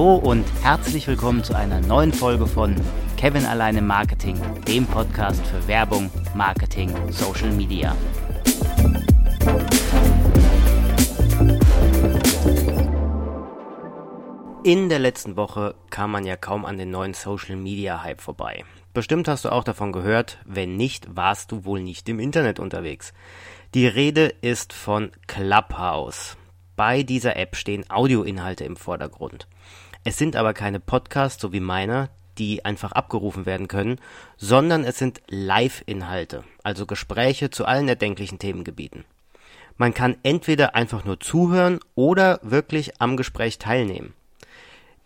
Hallo und herzlich willkommen zu einer neuen Folge von Kevin alleine Marketing, dem Podcast für Werbung, Marketing, Social Media. In der letzten Woche kam man ja kaum an den neuen Social Media Hype vorbei. Bestimmt hast du auch davon gehört, wenn nicht, warst du wohl nicht im Internet unterwegs. Die Rede ist von Clubhouse. Bei dieser App stehen Audioinhalte im Vordergrund. Es sind aber keine Podcasts, so wie meiner, die einfach abgerufen werden können, sondern es sind Live-Inhalte, also Gespräche zu allen erdenklichen Themengebieten. Man kann entweder einfach nur zuhören oder wirklich am Gespräch teilnehmen.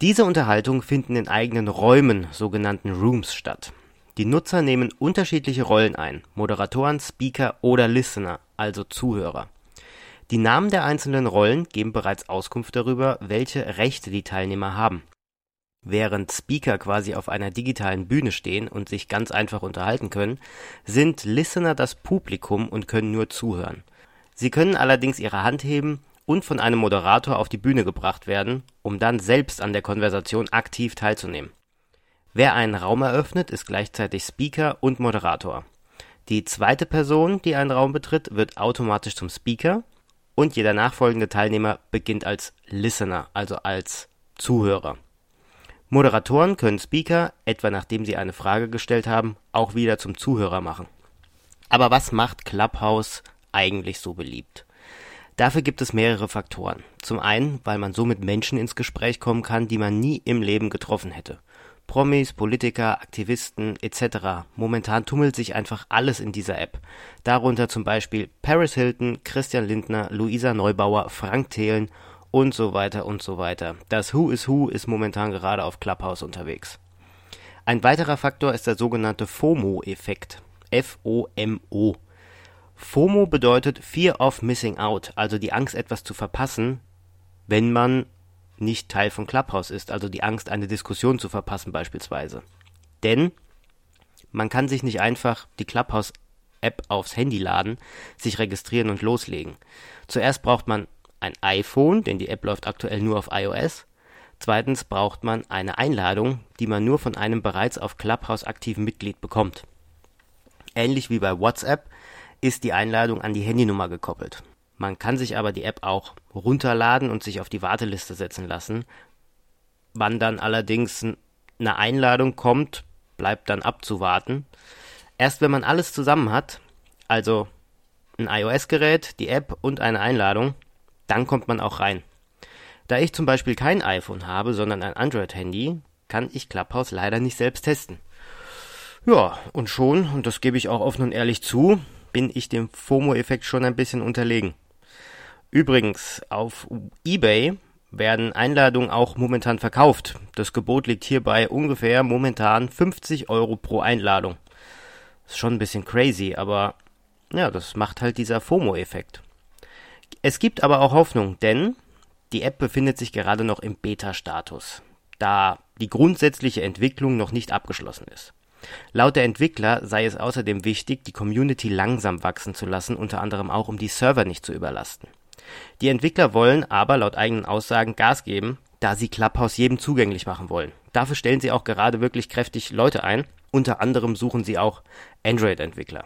Diese Unterhaltungen finden in eigenen Räumen, sogenannten Rooms, statt. Die Nutzer nehmen unterschiedliche Rollen ein, Moderatoren, Speaker oder Listener, also Zuhörer. Die Namen der einzelnen Rollen geben bereits Auskunft darüber, welche Rechte die Teilnehmer haben. Während Speaker quasi auf einer digitalen Bühne stehen und sich ganz einfach unterhalten können, sind Listener das Publikum und können nur zuhören. Sie können allerdings ihre Hand heben und von einem Moderator auf die Bühne gebracht werden, um dann selbst an der Konversation aktiv teilzunehmen. Wer einen Raum eröffnet, ist gleichzeitig Speaker und Moderator. Die zweite Person, die einen Raum betritt, wird automatisch zum Speaker und jeder nachfolgende Teilnehmer beginnt als Listener, also als Zuhörer. Moderatoren können Speaker, etwa nachdem sie eine Frage gestellt haben, auch wieder zum Zuhörer machen. Aber was macht Clubhouse eigentlich so beliebt? Dafür gibt es mehrere Faktoren. Zum einen, weil man so mit Menschen ins Gespräch kommen kann, die man nie im Leben getroffen hätte. Promis, Politiker, Aktivisten etc. Momentan tummelt sich einfach alles in dieser App. Darunter zum Beispiel Paris Hilton, Christian Lindner, Luisa Neubauer, Frank Thelen und so weiter und so weiter. Das Who is Who ist momentan gerade auf Clubhouse unterwegs. Ein weiterer Faktor ist der sogenannte FOMO-Effekt. F-O-M-O. FOMO bedeutet Fear of Missing Out, also die Angst, etwas zu verpassen, wenn man nicht Teil von Clubhouse ist, also die Angst, eine Diskussion zu verpassen beispielsweise. Denn man kann sich nicht einfach die Clubhouse-App aufs Handy laden, sich registrieren und loslegen. Zuerst braucht man ein iPhone, denn die App läuft aktuell nur auf iOS. Zweitens braucht man eine Einladung, die man nur von einem bereits auf Clubhouse aktiven Mitglied bekommt. Ähnlich wie bei WhatsApp ist die Einladung an die Handynummer gekoppelt. Man kann sich aber die App auch runterladen und sich auf die Warteliste setzen lassen. Wann dann allerdings eine Einladung kommt, bleibt dann abzuwarten. Erst wenn man alles zusammen hat, also ein iOS-Gerät, die App und eine Einladung, dann kommt man auch rein. Da ich zum Beispiel kein iPhone habe, sondern ein Android-Handy, kann ich Clubhouse leider nicht selbst testen. Ja, und schon, und das gebe ich auch offen und ehrlich zu, bin ich dem FOMO-Effekt schon ein bisschen unterlegen. Übrigens, auf eBay werden Einladungen auch momentan verkauft. Das Gebot liegt hierbei ungefähr momentan 50 Euro pro Einladung. Ist schon ein bisschen crazy, aber ja, das macht halt dieser FOMO-Effekt. Es gibt aber auch Hoffnung, denn die App befindet sich gerade noch im Beta-Status, da die grundsätzliche Entwicklung noch nicht abgeschlossen ist. Laut der Entwickler sei es außerdem wichtig, die Community langsam wachsen zu lassen, unter anderem auch um die Server nicht zu überlasten. Die Entwickler wollen aber laut eigenen Aussagen Gas geben, da sie Clubhouse jedem zugänglich machen wollen. Dafür stellen sie auch gerade wirklich kräftig Leute ein. Unter anderem suchen sie auch Android-Entwickler.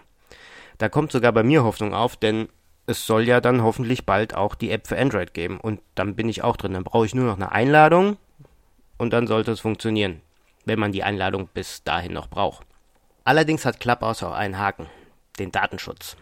Da kommt sogar bei mir Hoffnung auf, denn es soll ja dann hoffentlich bald auch die App für Android geben. Und dann bin ich auch drin. Dann brauche ich nur noch eine Einladung und dann sollte es funktionieren, wenn man die Einladung bis dahin noch braucht. Allerdings hat Clubhouse auch einen Haken, den Datenschutz.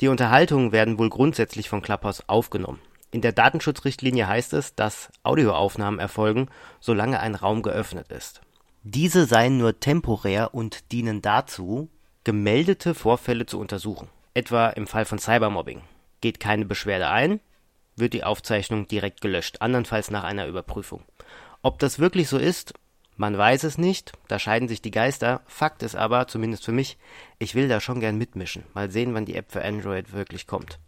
Die Unterhaltungen werden wohl grundsätzlich von Clubhouse aufgenommen. In der Datenschutzrichtlinie heißt es, dass Audioaufnahmen erfolgen, solange ein Raum geöffnet ist. Diese seien nur temporär und dienen dazu, gemeldete Vorfälle zu untersuchen, etwa im Fall von Cybermobbing. Geht keine Beschwerde ein, wird die Aufzeichnung direkt gelöscht, andernfalls nach einer Überprüfung. Ob das wirklich so ist, man weiß es nicht, da scheiden sich die Geister. Fakt ist aber, zumindest für mich, ich will da schon gern mitmischen. Mal sehen, wann die App für Android wirklich kommt.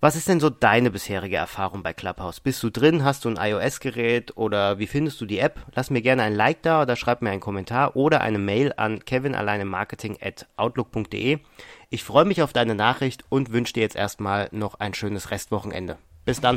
Was ist denn so deine bisherige Erfahrung bei Clubhouse? Bist du drin? Hast du ein iOS-Gerät? Oder wie findest du die App? Lass mir gerne ein Like da oder schreib mir einen Kommentar oder eine Mail an kevinalleinemarketing.outlook.de. Ich freue mich auf deine Nachricht und wünsche dir jetzt erstmal noch ein schönes Restwochenende. Bis dann!